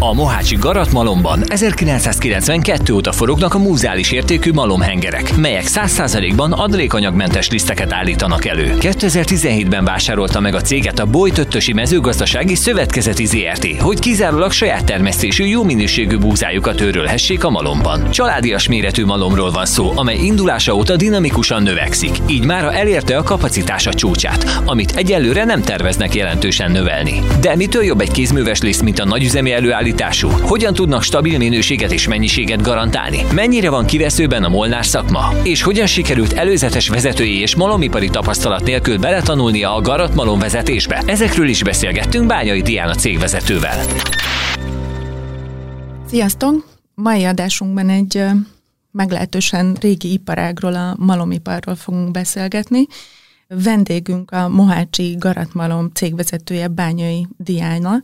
A Mohácsi Garatmalomban 1992 óta forognak a múzeális értékű malomhengerek, melyek 100%-ban adrékanyagmentes liszteket állítanak elő. 2017-ben vásárolta meg a céget a Bojtöttösi Mezőgazdasági Szövetkezeti ZRT, hogy kizárólag saját termesztésű jó minőségű búzájukat őrölhessék a malomban. Családias méretű malomról van szó, amely indulása óta dinamikusan növekszik, így már elérte a kapacitása csúcsát, amit egyelőre nem terveznek jelentősen növelni. De mitől jobb egy kézműves liszt, mint a nagyüzemi előállítás szállítású? Hogyan tudnak stabil minőséget és mennyiséget garantálni? Mennyire van kiveszőben a molnár szakma? És hogyan sikerült előzetes vezetői és malomipari tapasztalat nélkül beletanulnia a garat malom vezetésbe? Ezekről is beszélgettünk Bányai Diana cégvezetővel. Sziasztok! Mai adásunkban egy meglehetősen régi iparágról, a malomiparról fogunk beszélgetni. Vendégünk a Mohácsi Garatmalom cégvezetője Bányai Diana.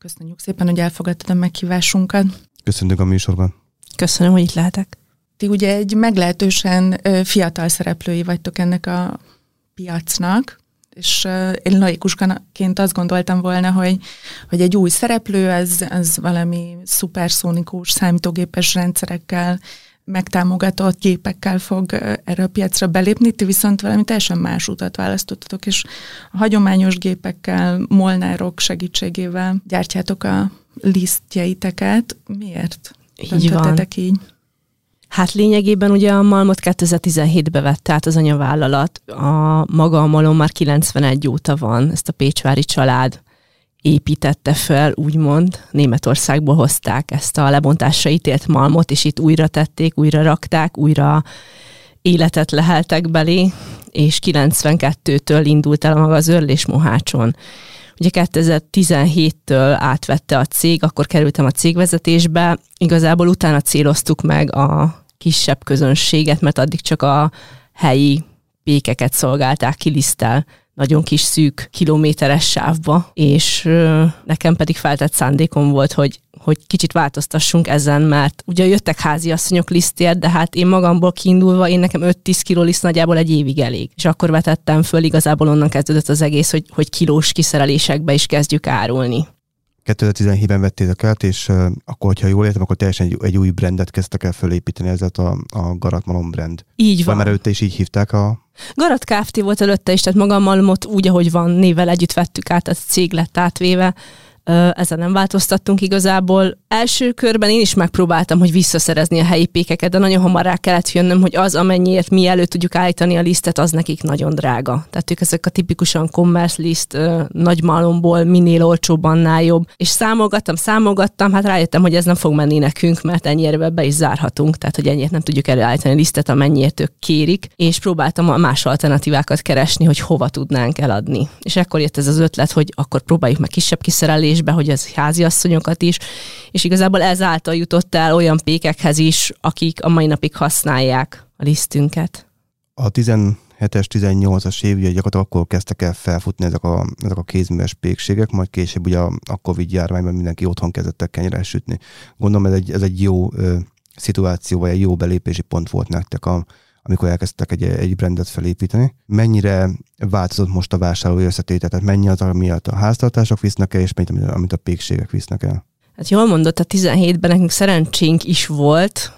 Köszönjük szépen, hogy elfogadtad a meghívásunkat. Köszönjük a műsorban. Köszönöm, hogy itt lehetek. Ti ugye egy meglehetősen fiatal szereplői vagytok ennek a piacnak, és én laikusként azt gondoltam volna, hogy, hogy egy új szereplő, az, az valami szuperszónikus számítógépes rendszerekkel megtámogatott gépekkel fog erre a piacra belépni, ti viszont valami teljesen más utat választottatok, és a hagyományos gépekkel, molnárok segítségével gyártjátok a lisztjeiteket. Miért így van. így? Hát lényegében ugye a Malmot 2017-be vette át az anyavállalat, a maga a Malom már 91 óta van, ezt a Pécsvári család építette fel, úgymond. Németországból hozták ezt a lebontásra ítélt malmot, és itt újra tették, újra rakták, újra életet leheltek belé, és 92-től indult el maga az örlés Mohácson. Ugye 2017-től átvette a cég, akkor kerültem a cégvezetésbe, igazából utána céloztuk meg a kisebb közönséget, mert addig csak a helyi pékeket szolgálták ki liszttel nagyon kis szűk kilométeres sávba, és nekem pedig feltett szándékom volt, hogy hogy kicsit változtassunk ezen, mert ugye jöttek házi asszonyok lisztért, de hát én magamból kiindulva, én nekem 5-10 kiló liszt nagyjából egy évig elég. És akkor vetettem föl, igazából onnan kezdődött az egész, hogy, hogy kilós kiszerelésekbe is kezdjük árulni. 2017-ben vettétek át, és akkor, hogyha jól értem, akkor teljesen egy, egy új brandet kezdtek el fölépíteni, ez a, a Garat Malom brand. Így van. Vagy már is így hívták a... Garat Kft. volt előtte is, tehát maga a Malmot úgy, ahogy van, nével együtt vettük át, a cég lett átvéve, ezen nem változtattunk igazából. Első körben én is megpróbáltam, hogy visszaszerezni a helyi pékeket, de nagyon hamar rá kellett jönnöm, hogy az, amennyiért mi elő tudjuk állítani a lisztet, az nekik nagyon drága. Tehát ők ezek a tipikusan commerce liszt, nagy malomból, minél olcsóbb, annál jobb. És számolgattam, számolgattam, hát rájöttem, hogy ez nem fog menni nekünk, mert ennyire be is zárhatunk, tehát hogy ennyit nem tudjuk előállítani a lisztet, amennyiért ők kérik, és próbáltam a más alternatívákat keresni, hogy hova tudnánk eladni. És ekkor jött ez az ötlet, hogy akkor próbáljuk meg kisebb kiszerelés kérdésbe, hogy ez háziasszonyokat is, és igazából ezáltal jutott el olyan pékekhez is, akik a mai napig használják a lisztünket. A 17-es, 18-as év, ugye gyakorlatilag akkor kezdtek el felfutni ezek a, ezek a kézműves pékségek, majd később ugye a, a Covid járványban mindenki otthon kezdett el kenyeret sütni. Gondolom ez egy, ez egy jó ö, szituáció, vagy egy jó belépési pont volt nektek a, amikor elkezdtek egy, egy brandet felépíteni. Mennyire változott most a vásárlói összetétel, tehát mennyi az, amiatt a háztartások visznek el, és mennyi, amit a pékségek visznek el? Hát jól mondott, a 17-ben nekünk szerencsénk is volt,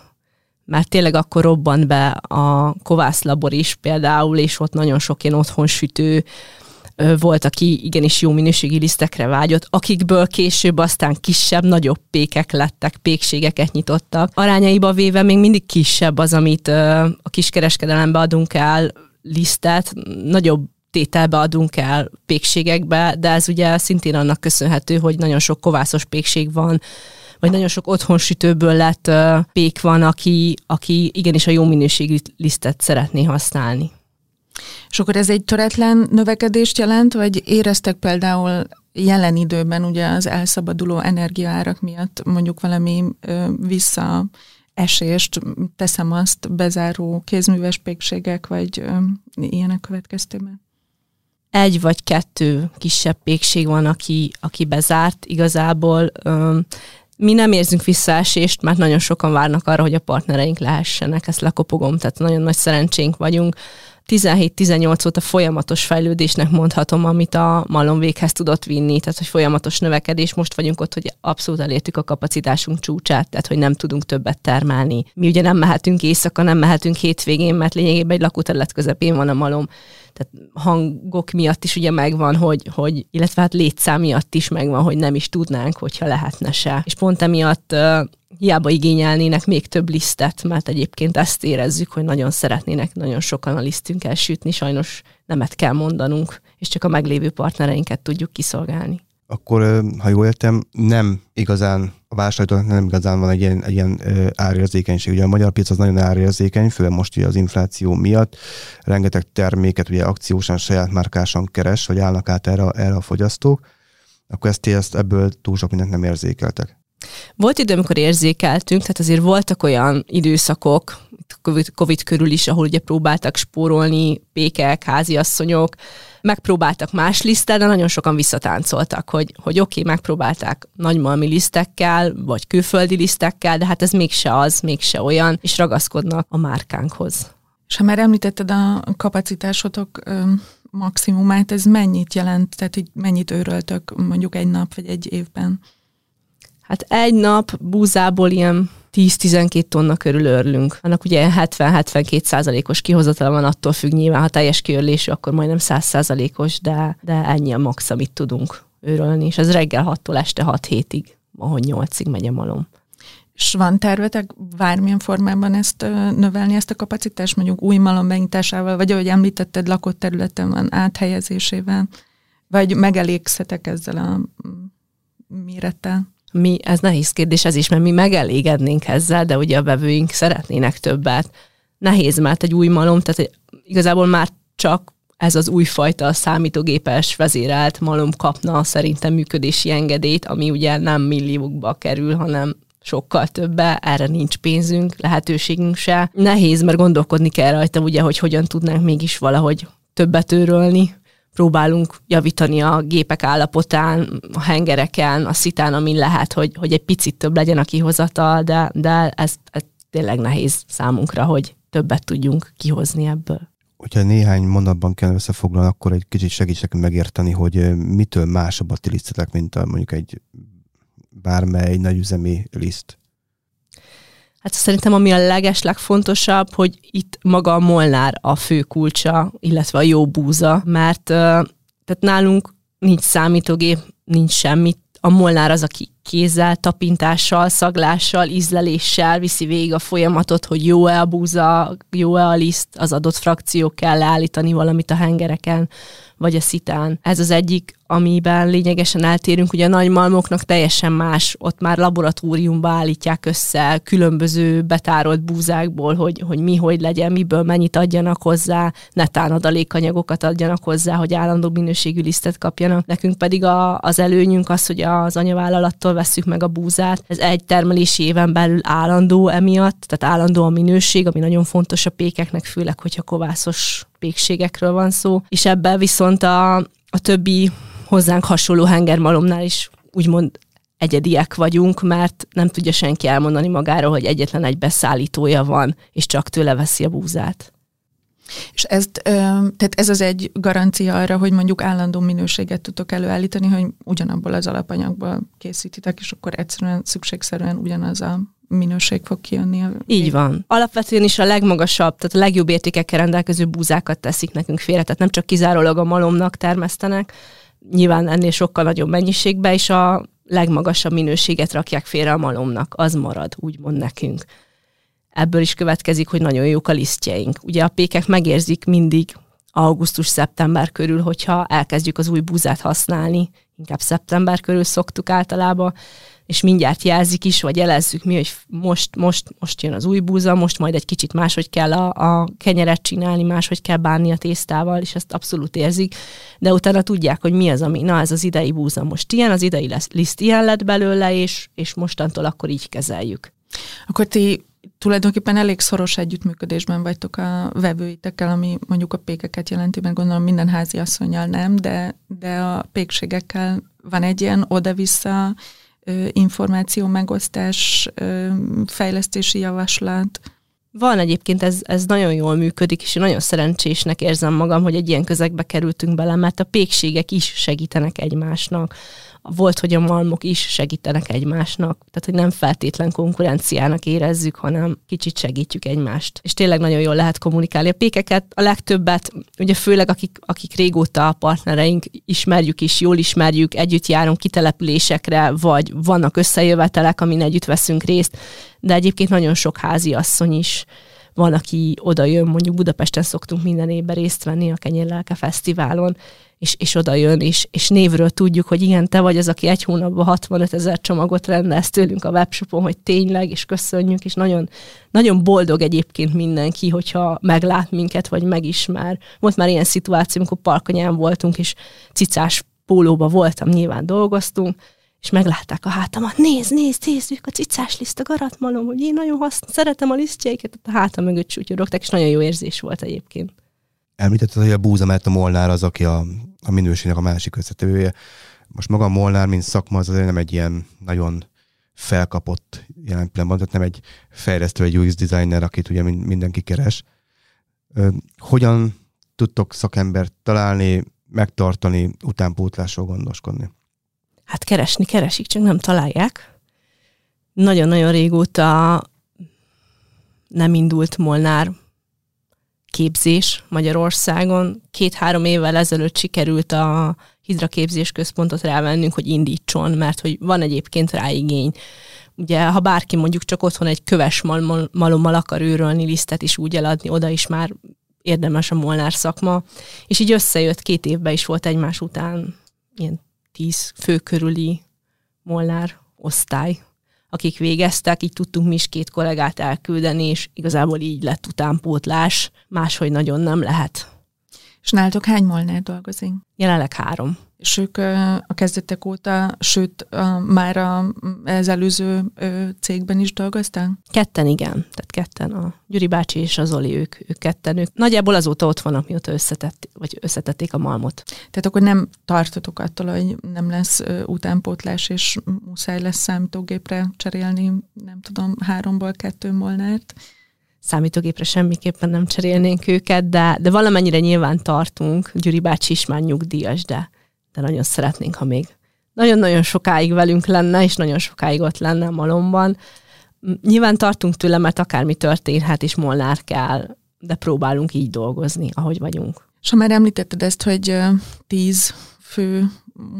mert tényleg akkor robbant be a kovász labor is például, és ott nagyon sok ilyen otthonsütő volt, aki igenis jó minőségi lisztekre vágyott, akikből később aztán kisebb, nagyobb pékek lettek, pékségeket nyitottak. Arányaiba véve még mindig kisebb az, amit a kiskereskedelembe adunk el lisztet, nagyobb tételbe adunk el pékségekbe, de ez ugye szintén annak köszönhető, hogy nagyon sok kovászos pékség van, vagy nagyon sok otthonsütőből lett pék van, aki, aki igenis a jó minőségű lisztet szeretné használni. És akkor ez egy töretlen növekedést jelent, vagy éreztek például jelen időben ugye az elszabaduló energiaárak miatt mondjuk valami ö, vissza esést, teszem azt, bezáró kézműves pékségek, vagy ö, ilyenek következtében? Egy vagy kettő kisebb pékség van, aki, aki bezárt. Igazából ö, mi nem érzünk visszaesést, mert nagyon sokan várnak arra, hogy a partnereink lehessenek, ezt lekopogom, tehát nagyon nagy szerencsénk vagyunk 17-18 óta folyamatos fejlődésnek mondhatom, amit a malom véghez tudott vinni, tehát hogy folyamatos növekedés. Most vagyunk ott, hogy abszolút elértük a kapacitásunk csúcsát, tehát hogy nem tudunk többet termelni. Mi ugye nem mehetünk éjszaka, nem mehetünk hétvégén, mert lényegében egy lakóterület közepén van a malom tehát hangok miatt is ugye megvan, hogy, hogy illetve hát létszám miatt is megvan, hogy nem is tudnánk, hogyha lehetne se. És pont emiatt uh, hiába igényelnének még több lisztet, mert egyébként ezt érezzük, hogy nagyon szeretnének nagyon sokan a lisztünkkel sütni, sajnos nemet kell mondanunk, és csak a meglévő partnereinket tudjuk kiszolgálni akkor, ha jól értem, nem igazán a vásárlóknak nem igazán van egy ilyen, egy ilyen árérzékenység. Ugye a magyar piac az nagyon árérzékeny, főleg most ugye az infláció miatt. Rengeteg terméket ugye akciósan, saját márkásan keres, vagy állnak át erre, erre a fogyasztók. Akkor ezt, ezt ebből túl sok mindent nem érzékeltek. Volt idő, amikor érzékeltünk, tehát azért voltak olyan időszakok, COVID, COVID körül is, ahol ugye próbáltak spórolni pékek, háziasszonyok, megpróbáltak más liszttel, de nagyon sokan visszatáncoltak, hogy, hogy oké, okay, megpróbálták nagymalmi lisztekkel, vagy külföldi lisztekkel, de hát ez mégse az, mégse olyan, és ragaszkodnak a márkánkhoz. És ha már említetted a kapacitásotok maximumát, ez mennyit jelent? Tehát, hogy mennyit őröltök mondjuk egy nap vagy egy évben? Hát egy nap búzából ilyen 10-12 tonna körül örlünk. Annak ugye 70-72 százalékos kihozatala van, attól függ nyilván, ha teljes kiörlésű, akkor majdnem 100 százalékos, de, de ennyi a max, amit tudunk őrölni, és ez reggel 6-tól este 6 hétig, ahogy 8-ig megy a malom. És van tervetek bármilyen formában ezt növelni, ezt a kapacitást, mondjuk új malom benyitásával, vagy ahogy említetted, lakott területen van áthelyezésével, vagy megelégszetek ezzel a mérettel? Mi, ez nehéz kérdés ez is, mert mi megelégednénk ezzel, de ugye a vevőink szeretnének többet. Nehéz, mert egy új malom, tehát igazából már csak ez az újfajta számítógépes vezérelt malom kapna szerintem működési engedélyt, ami ugye nem milliókba kerül, hanem sokkal többe, erre nincs pénzünk, lehetőségünk se. Nehéz, mert gondolkodni kell rajta, ugye, hogy hogyan tudnánk mégis valahogy többet őrölni, próbálunk javítani a gépek állapotán, a hengereken, a szitán, amin lehet, hogy, hogy egy picit több legyen a kihozatal, de, de ez, ez tényleg nehéz számunkra, hogy többet tudjunk kihozni ebből. Hogyha néhány mondatban kell összefoglalni, akkor egy kicsit segíts nekünk megérteni, hogy mitől másabb a ti lisztetek, mint a, mondjuk egy bármely nagyüzemi liszt. Hát szerintem ami a leges legfontosabb, hogy itt maga a molnár a fő kulcsa, illetve a jó búza, mert tehát nálunk nincs számítógép, nincs semmit. A molnár az, aki kézzel, tapintással, szaglással, ízleléssel viszi végig a folyamatot, hogy jó-e a búza, jó-e a liszt, az adott frakció kell leállítani valamit a hengereken, vagy a szitán. Ez az egyik, amiben lényegesen eltérünk, ugye a nagymalmoknak teljesen más, ott már laboratóriumba állítják össze különböző betárolt búzákból, hogy, hogy mi hogy legyen, miből mennyit adjanak hozzá, netán adalékanyagokat adjanak hozzá, hogy állandó minőségű lisztet kapjanak. Nekünk pedig a, az előnyünk az, hogy az anyavállalattól vesszük meg a búzát. Ez egy termelési éven belül állandó emiatt, tehát állandó a minőség, ami nagyon fontos a pékeknek, főleg, hogyha kovászos pékségekről van szó. És ebben viszont a, a többi hozzánk hasonló hengermalomnál is úgymond egyediek vagyunk, mert nem tudja senki elmondani magáról, hogy egyetlen egy beszállítója van, és csak tőle veszi a búzát. És ezt, tehát ez az egy garancia arra, hogy mondjuk állandó minőséget tudtok előállítani, hogy ugyanabból az alapanyagból készítitek, és akkor egyszerűen szükségszerűen ugyanaz a minőség fog kijönni. A Így van. Alapvetően is a legmagasabb, tehát a legjobb értékekkel rendelkező búzákat teszik nekünk félre, tehát nem csak kizárólag a malomnak termesztenek, nyilván ennél sokkal nagyobb mennyiségbe, és a legmagasabb minőséget rakják félre a malomnak, az marad, úgymond nekünk. Ebből is következik, hogy nagyon jók a lisztjeink. Ugye a pékek megérzik mindig augusztus-szeptember körül, hogyha elkezdjük az új búzát használni, inkább szeptember körül szoktuk általában, és mindjárt jelzik is, vagy jelezzük mi, hogy most, most, most jön az új búza, most majd egy kicsit máshogy kell a, a kenyeret csinálni, máshogy kell bánni a tésztával, és ezt abszolút érzik, de utána tudják, hogy mi az, ami, na ez az idei búza most ilyen, az idei lesz, liszt ilyen lett belőle, és, és mostantól akkor így kezeljük. Akkor ti tulajdonképpen elég szoros együttműködésben vagytok a vevőitekkel, ami mondjuk a pékeket jelenti, mert gondolom minden házi asszonyjal nem, de, de a pékségekkel van egy ilyen oda-vissza információ megosztás, fejlesztési javaslat. Van egyébként, ez, ez nagyon jól működik, és nagyon szerencsésnek érzem magam, hogy egy ilyen közegbe kerültünk bele, mert a pékségek is segítenek egymásnak volt, hogy a malmok is segítenek egymásnak, tehát hogy nem feltétlen konkurenciának érezzük, hanem kicsit segítjük egymást. És tényleg nagyon jól lehet kommunikálni. A pékeket a legtöbbet, ugye főleg akik, akik régóta a partnereink, ismerjük is, jól ismerjük, együtt járunk kitelepülésekre, vagy vannak összejövetelek, amin együtt veszünk részt, de egyébként nagyon sok házi asszony is van, aki oda jön, mondjuk Budapesten szoktunk minden évben részt venni a Kenyérlelke Fesztiválon, és, és oda jön, és, és névről tudjuk, hogy igen, te vagy az, aki egy hónapban 65 ezer csomagot rendez tőlünk a webshopon, hogy tényleg, és köszönjük, és nagyon, nagyon boldog egyébként mindenki, hogyha meglát minket, vagy megismer. Volt már ilyen szituáció, amikor parkanyán voltunk, és cicás pólóba voltam, nyilván dolgoztunk, és meglátták a hátamat, nézd, nézd, nézzük a cicás liszt, a garatmalom, hogy én nagyon haszn- szeretem a lisztjeiket, a hátam mögött csútyorogtak, és nagyon jó érzés volt egyébként. Említetted, hogy a Búza mert a Molnár az, aki a, a minőségnek a másik összetevője. Most maga a Molnár, mint szakma, az azért nem egy ilyen nagyon felkapott jelen pillanatban, tehát nem egy fejlesztő, egy UX designer, akit ugye mindenki keres. Hogyan tudtok szakembert találni, megtartani, utánpótlásról gondoskodni? Hát keresni keresik, csak nem találják. Nagyon-nagyon régóta nem indult Molnár képzés Magyarországon. Két-három évvel ezelőtt sikerült a Hidra képzés központot rávennünk, hogy indítson, mert hogy van egyébként rá igény. Ugye, ha bárki mondjuk csak otthon egy köves mal- malommal akar őrölni lisztet is úgy eladni, oda is már érdemes a molnár szakma, és így összejött, két évben is volt egymás után ilyen tíz fő körüli molnár osztály, akik végeztek, így tudtunk mi is két kollégát elküldeni, és igazából így lett utánpótlás, máshogy nagyon nem lehet. És nálatok hány molnár dolgozik? Jelenleg három és ők a kezdetek óta, sőt, a, már a, az előző cégben is dolgoztak? Ketten igen, tehát ketten a Gyuri bácsi és az Oli, ők, ők ketten, ők nagyjából azóta ott vannak, mióta összetett, vagy összetették a malmot. Tehát akkor nem tartotok attól, hogy nem lesz utánpótlás, és muszáj lesz számítógépre cserélni, nem tudom, háromból kettő molnárt? Számítógépre semmiképpen nem cserélnénk őket, de, de valamennyire nyilván tartunk. Gyuri bácsi is már nyugdíjas, de de nagyon szeretnénk, ha még nagyon-nagyon sokáig velünk lenne, és nagyon sokáig ott lenne a malomban. Nyilván tartunk tőle, mert akármi történhet, és molnár kell, de próbálunk így dolgozni, ahogy vagyunk. És ha már említetted ezt, hogy tíz fő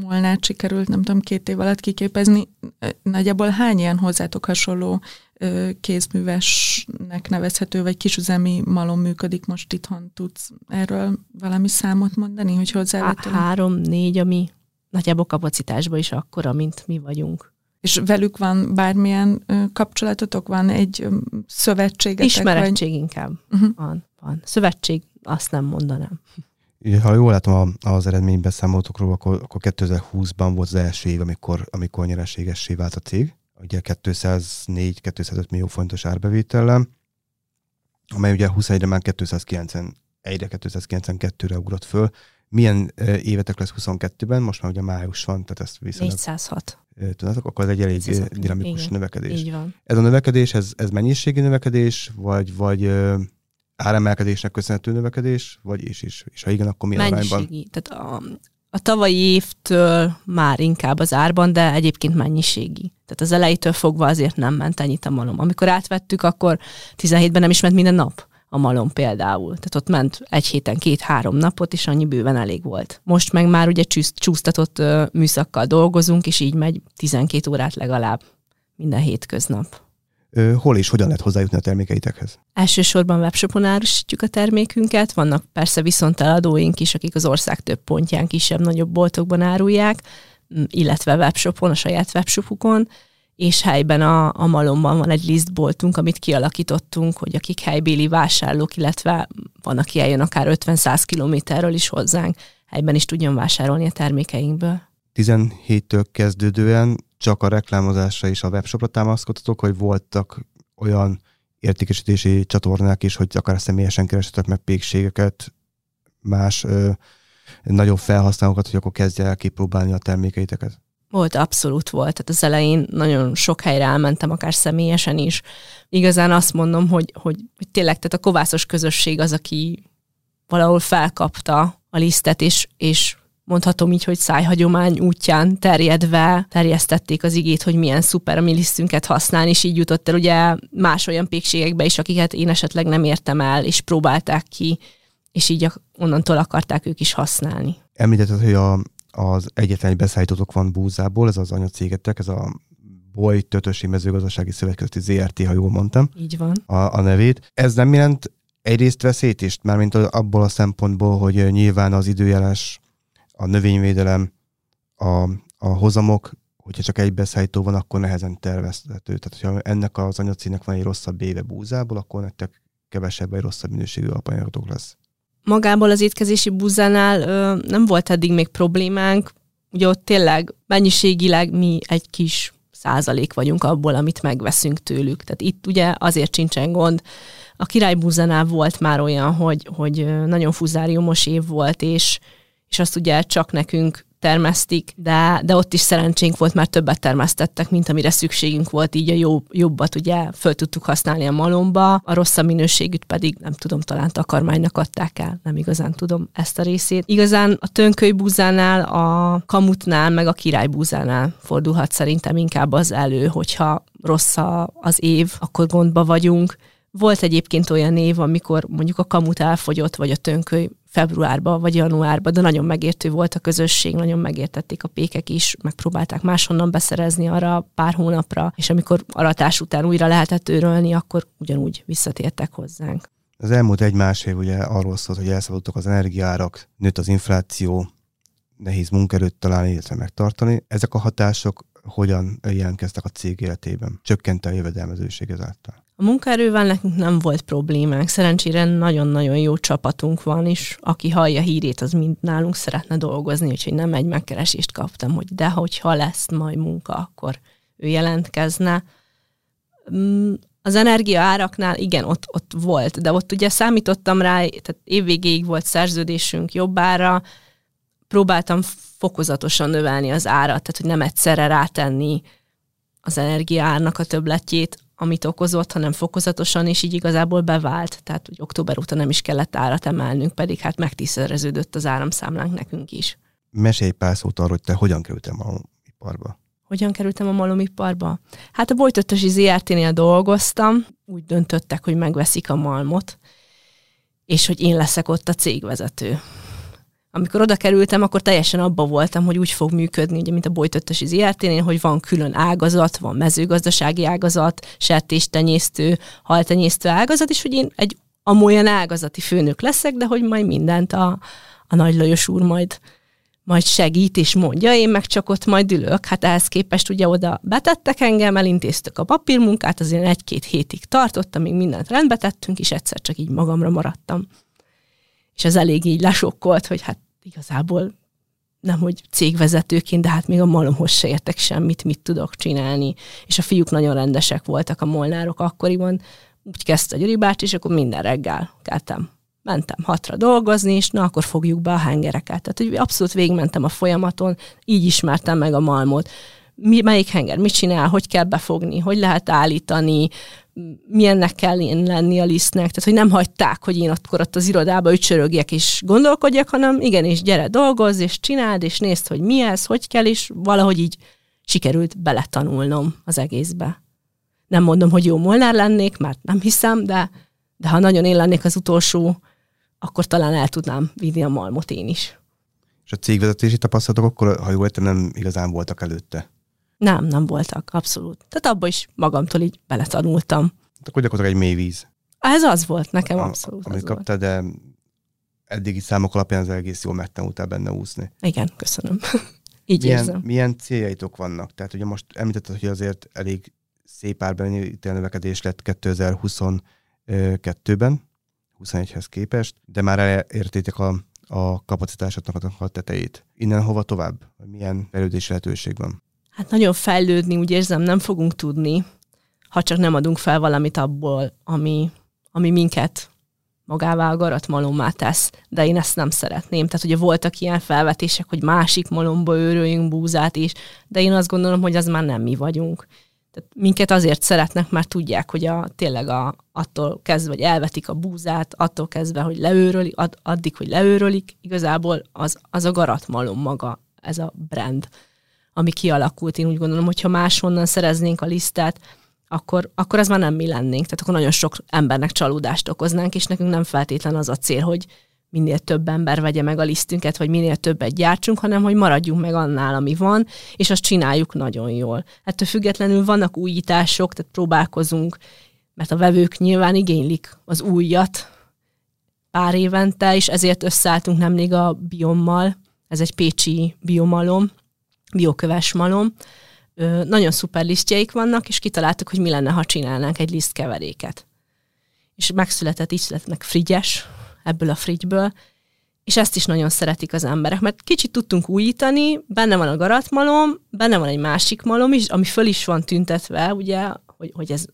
molnát sikerült, nem tudom, két év alatt kiképezni, nagyjából hány ilyen hozzátok hasonló kézművesnek nevezhető, vagy kisüzemi malom működik most itthon? Tudsz erről valami számot mondani, hogy hozzá Három, négy, ami nagyjából kapacitásban is akkora, mint mi vagyunk. És velük van bármilyen kapcsolatotok? Van egy szövetségetek? Ismerettség vagy? inkább. Uh-huh. Van, van. Szövetség, azt nem mondanám. Ha jól látom az eredménybeszámolókról, akkor, akkor 2020-ban volt az első év, amikor, amikor nyereségessé vált a cég ugye 204-205 millió fontos árbevétellel, amely ugye 21-re már 291-re, 292-re ugrott föl. Milyen évetek lesz 22-ben? Most már ugye május van, tehát ezt viszonylag... 406. Tudnátok, akkor ez egy elég 406. dinamikus Igen, növekedés. Így van. Ez a növekedés, ez, ez mennyiségi növekedés, vagy, vagy áremelkedésnek köszönhető növekedés, vagy és is? És ha igen, akkor milyen mennyiségi. arányban? Tehát a, a tavalyi évtől már inkább az árban, de egyébként mennyiségi. Tehát az elejétől fogva azért nem ment ennyit a malom. Amikor átvettük, akkor 17-ben nem is ment minden nap a malom például. Tehát ott ment egy héten két-három napot, és annyi bőven elég volt. Most meg már ugye csúsztatott műszakkal dolgozunk, és így megy 12 órát legalább minden hétköznap hol és hogyan lehet hozzájutni a termékeitekhez? Elsősorban webshopon árusítjuk a termékünket, vannak persze viszont eladóink is, akik az ország több pontján kisebb-nagyobb boltokban árulják, illetve webshopon, a saját webshopukon, és helyben a, a Malomban van egy listboltunk, amit kialakítottunk, hogy akik helybéli vásárlók, illetve van, aki eljön akár 50-100 kilométerről is hozzánk, helyben is tudjon vásárolni a termékeinkből. 17-től kezdődően csak a reklámozásra és a webshopra támaszkodhatok, hogy voltak olyan értékesítési csatornák is, hogy akár személyesen keresetek meg pékségeket, más ö, nagyobb felhasználókat, hogy akkor kezdje el kipróbálni a termékeiteket? Volt, abszolút volt. Tehát az elején nagyon sok helyre elmentem, akár személyesen is. Igazán azt mondom, hogy, hogy, hogy tényleg tehát a kovászos közösség az, aki valahol felkapta a lisztet, és, és mondhatom így, hogy szájhagyomány útján terjedve terjesztették az igét, hogy milyen szuper a mi lisztünket használni, és így jutott el ugye más olyan pékségekbe is, akiket én esetleg nem értem el, és próbálták ki, és így onnantól akarták ők is használni. Említetted, hogy a, az egyetlen beszállítótok van búzából, ez az anyacégetek, ez a Boly Tötösi Mezőgazdasági Szövetkezeti ZRT, ha jól mondtam. Így van. A, a nevét. Ez nem jelent egyrészt veszélyt is, mármint abból a szempontból, hogy nyilván az időjárás, a növényvédelem, a, a hozamok, hogyha csak egy beszállító van, akkor nehezen tervezhető. Tehát, hogyha ennek az anyacének van egy rosszabb éve búzából, akkor nektek kevesebb vagy rosszabb minőségű alapanyagotok lesz magából az étkezési búzánál ö, nem volt eddig még problémánk, ugye ott tényleg mennyiségileg mi egy kis százalék vagyunk abból, amit megveszünk tőlük. Tehát itt ugye azért sincsen gond. A királybúzánál volt már olyan, hogy, hogy nagyon fuzáriumos év volt, és, és azt ugye csak nekünk termesztik, de, de ott is szerencsénk volt, mert többet termesztettek, mint amire szükségünk volt, így a jó, jobbat ugye föl tudtuk használni a malomba, a rosszabb minőségűt pedig nem tudom, talán takarmánynak adták el, nem igazán tudom ezt a részét. Igazán a tönkölybúzánál, a kamutnál, meg a királybúzánál fordulhat szerintem inkább az elő, hogyha rossz az év, akkor gondba vagyunk. Volt egyébként olyan év, amikor mondjuk a kamut elfogyott, vagy a tönköly februárban vagy januárban, de nagyon megértő volt a közösség, nagyon megértették a pékek is, megpróbálták máshonnan beszerezni arra pár hónapra, és amikor aratás után újra lehetett őrölni, akkor ugyanúgy visszatértek hozzánk. Az elmúlt egy-más év ugye arról szólt, hogy elszabadultak az energiárak, nőtt az infláció, nehéz munkerőt találni, illetve megtartani. Ezek a hatások hogyan jelentkeztek a cég életében? Csökkente a jövedelmezőség ezáltal? A munkaerővel nekünk nem volt problémánk. Szerencsére nagyon-nagyon jó csapatunk van, és aki hallja hírét, az mind nálunk szeretne dolgozni, úgyhogy nem egy megkeresést kaptam, hogy de hogyha lesz majd munka, akkor ő jelentkezne. Mm, az energia áraknál igen, ott, ott volt, de ott ugye számítottam rá, tehát évvégéig volt szerződésünk jobbára, próbáltam fokozatosan növelni az árat, tehát hogy nem egyszerre rátenni az energiárnak a többletjét, amit okozott, hanem fokozatosan, és így igazából bevált. Tehát, hogy október óta nem is kellett árat emelnünk, pedig hát megtízszereződött az áramszámlánk nekünk is. Mesélj pár szót arról, hogy te hogyan kerültem a malomiparba. Hogyan kerültem a malomiparba? Hát a Bojtöttösi ZRT-nél dolgoztam, úgy döntöttek, hogy megveszik a malmot, és hogy én leszek ott a cégvezető amikor oda kerültem, akkor teljesen abba voltam, hogy úgy fog működni, ugye, mint a bolytöttesi ZRT-nél, hogy van külön ágazat, van mezőgazdasági ágazat, sertéstenyésztő, haltenyésztő ágazat, és hogy én egy amolyan ágazati főnök leszek, de hogy majd mindent a, a Nagy Lajos úr majd majd segít és mondja, én meg csak ott majd ülök. Hát ehhez képest ugye oda betettek engem, elintéztük a papírmunkát, azért egy-két hétig tartott, amíg mindent rendbe tettünk, és egyszer csak így magamra maradtam és ez elég így lesokkolt, hogy hát igazából nem hogy cégvezetőként, de hát még a malomhoz se értek semmit, mit tudok csinálni. És a fiúk nagyon rendesek voltak, a molnárok akkoriban. Úgy kezdte a Gyuri bácsi, és akkor minden reggel keltem. Mentem hatra dolgozni, és na, akkor fogjuk be a hengereket. Tehát, hogy abszolút végigmentem a folyamaton, így ismertem meg a malmot. Mi, melyik henger mit csinál, hogy kell befogni, hogy lehet állítani, milyennek kell én lenni a lisztnek, tehát hogy nem hagyták, hogy én akkor ott az irodába ücsörögjek és gondolkodjak, hanem igenis gyere, dolgozz, és csináld, és nézd, hogy mi ez, hogy kell, és valahogy így sikerült beletanulnom az egészbe. Nem mondom, hogy jó molnár lennék, mert nem hiszem, de, de ha nagyon én lennék az utolsó, akkor talán el tudnám vinni a malmot én is. És a cégvezetési tapasztalatok akkor, ha jól értem, nem igazán voltak előtte? Nem, nem voltak, abszolút. Tehát abba is magamtól így beletanultam. Akkor gyakorlatilag egy mély víz. Ez az volt nekem abszolút. A, amit kaptál, de eddigi számok alapján az egész jól megtanultál benne úszni. Igen, köszönöm. így milyen, érzem. Milyen céljaitok vannak? Tehát ugye most említetted, hogy azért elég szép árban növekedés lett 2022-ben, 21-hez képest, de már elértétek a, a kapacitásoknak a tetejét. Innen hova tovább? Milyen fejlődési lehetőség van? Hát nagyon fejlődni, úgy érzem, nem fogunk tudni, ha csak nem adunk fel valamit abból, ami, ami minket magává a garatmalommá tesz, de én ezt nem szeretném. Tehát ugye voltak ilyen felvetések, hogy másik malomba őröljünk búzát is, de én azt gondolom, hogy az már nem mi vagyunk. Tehát minket azért szeretnek, mert tudják, hogy a, tényleg a, attól kezdve, hogy elvetik a búzát, attól kezdve, hogy leőrölik, ad, addig, hogy leőrölik, igazából az, az a garatmalom maga, ez a brand, ami kialakult. Én úgy gondolom, hogy ha máshonnan szereznénk a lisztet, akkor, akkor ez már nem mi lennénk. Tehát akkor nagyon sok embernek csalódást okoznánk, és nekünk nem feltétlen az a cél, hogy minél több ember vegye meg a lisztünket, vagy minél többet gyártsunk, hanem hogy maradjunk meg annál, ami van, és azt csináljuk nagyon jól. Ettől függetlenül vannak újítások, tehát próbálkozunk, mert a vevők nyilván igénylik az újat pár évente, és ezért összeálltunk nemrég a biommal, ez egy pécsi biomalom, bioköves malom, Ö, nagyon szuper lisztjeik vannak, és kitaláltuk, hogy mi lenne, ha csinálnánk egy lisztkeveréket. És megszületett, így született meg frigyes, ebből a frigyből, és ezt is nagyon szeretik az emberek, mert kicsit tudtunk újítani, benne van a garatmalom, benne van egy másik malom is, ami föl is van tüntetve, ugye, hogy, hogy ez,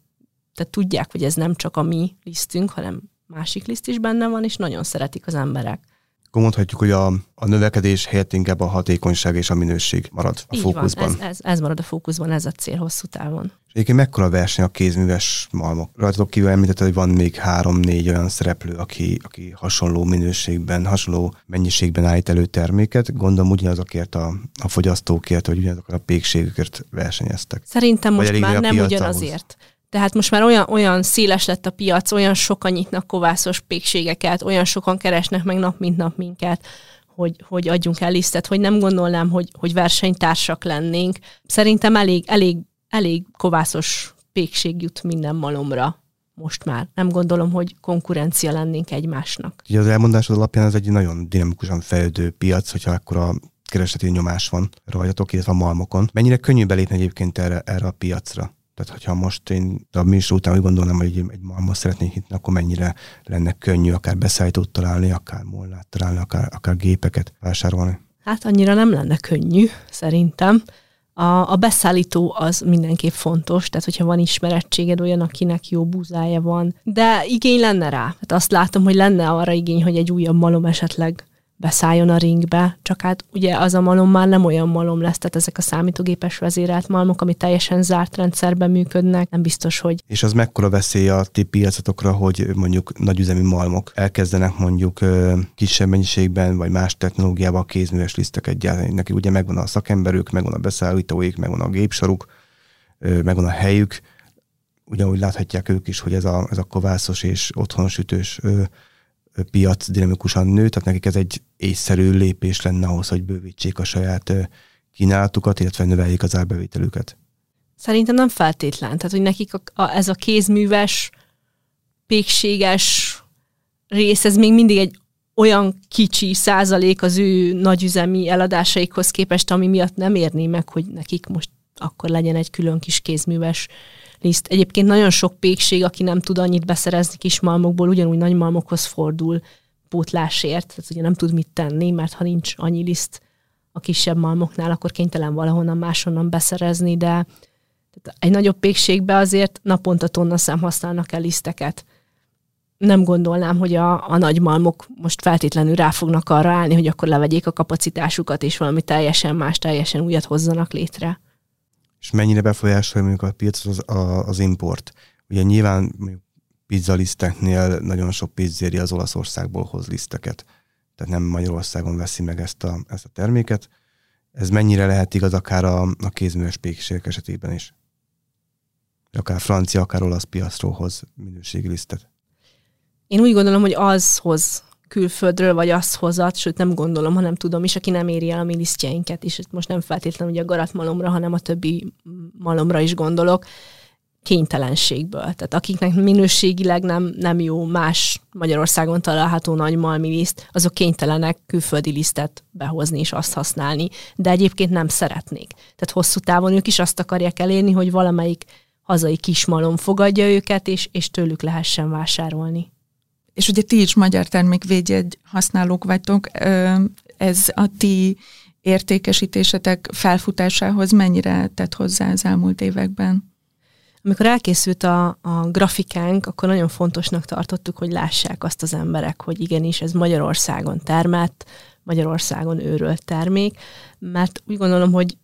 tehát tudják, hogy ez nem csak a mi lisztünk, hanem másik liszt is benne van, és nagyon szeretik az emberek. Akkor mondhatjuk, hogy a, a növekedés helyett inkább a hatékonyság és a minőség marad a Így fókuszban. Van, ez, ez, ez marad a fókuszban, ez a cél hosszú távon. És egyébként mekkora verseny a kézműves malmok? Rajtatok kívül említette, hogy van még három-négy olyan szereplő, aki, aki hasonló minőségben, hasonló mennyiségben állít elő terméket. Gondolom ugyanazokért a, a fogyasztókért, vagy ugyanazokért a pékségükért versenyeztek. Szerintem Vagy most már nem piac ugyanazért. Tehát most már olyan, olyan széles lett a piac, olyan sokan nyitnak kovászos pékségeket, olyan sokan keresnek meg nap mint nap minket, hogy, hogy adjunk el lisztet, hogy nem gondolnám, hogy, hogy versenytársak lennénk. Szerintem elég, elég, elég kovászos pékség jut minden malomra most már. Nem gondolom, hogy konkurencia lennénk egymásnak. Ugye az elmondásod alapján ez egy nagyon dinamikusan fejlődő piac, hogyha akkor a keresleti nyomás van rajtatok, illetve a malmokon. Mennyire könnyű belépni egyébként erre, erre a piacra? Tehát, hogyha most én a műsor után úgy gondolnám, hogy egy, malmot szeretnék hitni, akkor mennyire lenne könnyű akár beszállítót találni, akár mollát találni, akár, akár gépeket vásárolni? Hát annyira nem lenne könnyű, szerintem. A, a beszállító az mindenképp fontos, tehát hogyha van ismerettséged olyan, akinek jó búzája van, de igény lenne rá. Hát azt látom, hogy lenne arra igény, hogy egy újabb malom esetleg beszálljon a ringbe, csak hát ugye az a malom már nem olyan malom lesz, tehát ezek a számítógépes vezérelt malmok, ami teljesen zárt rendszerben működnek, nem biztos, hogy És az mekkora veszély a ti piacotokra, hogy mondjuk nagyüzemi malmok elkezdenek mondjuk kisebb mennyiségben, vagy más technológiával kézműves liszteket gyártani. Neki ugye megvan a szakemberük, megvan a beszállítóik, megvan a gépsoruk, megvan a helyük. Ugyanúgy láthatják ők is, hogy ez a, ez a kovászos és otthonosütős piac dinamikusan nő, tehát nekik ez egy észszerű lépés lenne ahhoz, hogy bővítsék a saját kínálatukat, illetve növeljék az árbevételüket. Szerintem nem feltétlen. Tehát, hogy nekik a, a, ez a kézműves, pékséges rész, ez még mindig egy olyan kicsi százalék az ő nagyüzemi eladásaikhoz képest, ami miatt nem érné meg, hogy nekik most akkor legyen egy külön kis kézműves liszt. Egyébként nagyon sok pékség, aki nem tud annyit beszerezni kis malmokból, ugyanúgy nagy malmokhoz fordul pótlásért, tehát ugye nem tud mit tenni, mert ha nincs annyi liszt a kisebb malmoknál, akkor kénytelen valahonnan máshonnan beszerezni, de egy nagyobb pékségbe azért naponta tonna szem használnak el liszteket. Nem gondolnám, hogy a, a nagy malmok most feltétlenül rá fognak arra állni, hogy akkor levegyék a kapacitásukat, és valami teljesen más, teljesen újat hozzanak létre. És mennyire befolyásolja mondjuk a piacot az, a, az import? Ugye nyilván mondjuk pizzaliszteknél nagyon sok pizzéri az Olaszországból hoz liszteket. Tehát nem Magyarországon veszi meg ezt a, ezt a terméket. Ez mennyire lehet igaz akár a, a kézműves pékségek esetében is? Akár francia, akár olasz piacról hoz minőségi lisztet. Én úgy gondolom, hogy az hoz külföldről, vagy az hozat, sőt nem gondolom, hanem tudom is, aki nem éri el a mi lisztjeinket, és itt most nem feltétlenül ugye a garatmalomra, hanem a többi malomra is gondolok, kénytelenségből. Tehát akiknek minőségileg nem, nem jó más Magyarországon található nagy malmi liszt, azok kénytelenek külföldi lisztet behozni és azt használni, de egyébként nem szeretnék. Tehát hosszú távon ők is azt akarják elérni, hogy valamelyik hazai kismalom fogadja őket, és, és tőlük lehessen vásárolni. És ugye ti is magyar termékvédjegy használók vagytok, ez a ti értékesítésetek felfutásához mennyire tett hozzá az elmúlt években? Amikor elkészült a, a grafikánk, akkor nagyon fontosnak tartottuk, hogy lássák azt az emberek, hogy igenis ez Magyarországon termett, Magyarországon őrölt termék, mert úgy gondolom, hogy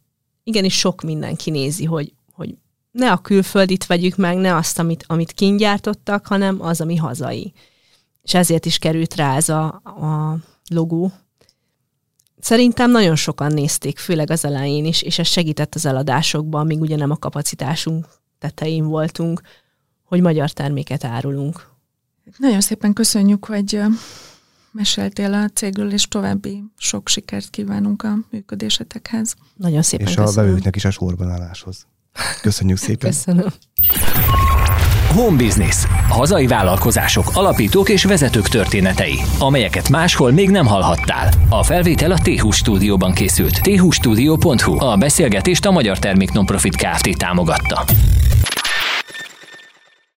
igenis sok mindenki nézi, hogy, hogy ne a külföldit vegyük meg, ne azt, amit, amit kint gyártottak, hanem az, ami hazai. És ezért is került rá ez a, a logó. Szerintem nagyon sokan nézték, főleg az elején is, és ez segített az eladásokban, míg ugye nem a kapacitásunk tetején voltunk, hogy magyar terméket árulunk. Nagyon szépen köszönjük, hogy meséltél a cégről, és további sok sikert kívánunk a működésetekhez. Nagyon szépen És köszönöm. a vevőknek is a sorbanálláshoz. Köszönjük szépen. Köszönöm. Home Business. Hazai vállalkozások, alapítók és vezetők történetei, amelyeket máshol még nem hallhattál. A felvétel a t stúdióban készült. thstudio.hu. A beszélgetést a Magyar Termék Nonprofit Kft. támogatta.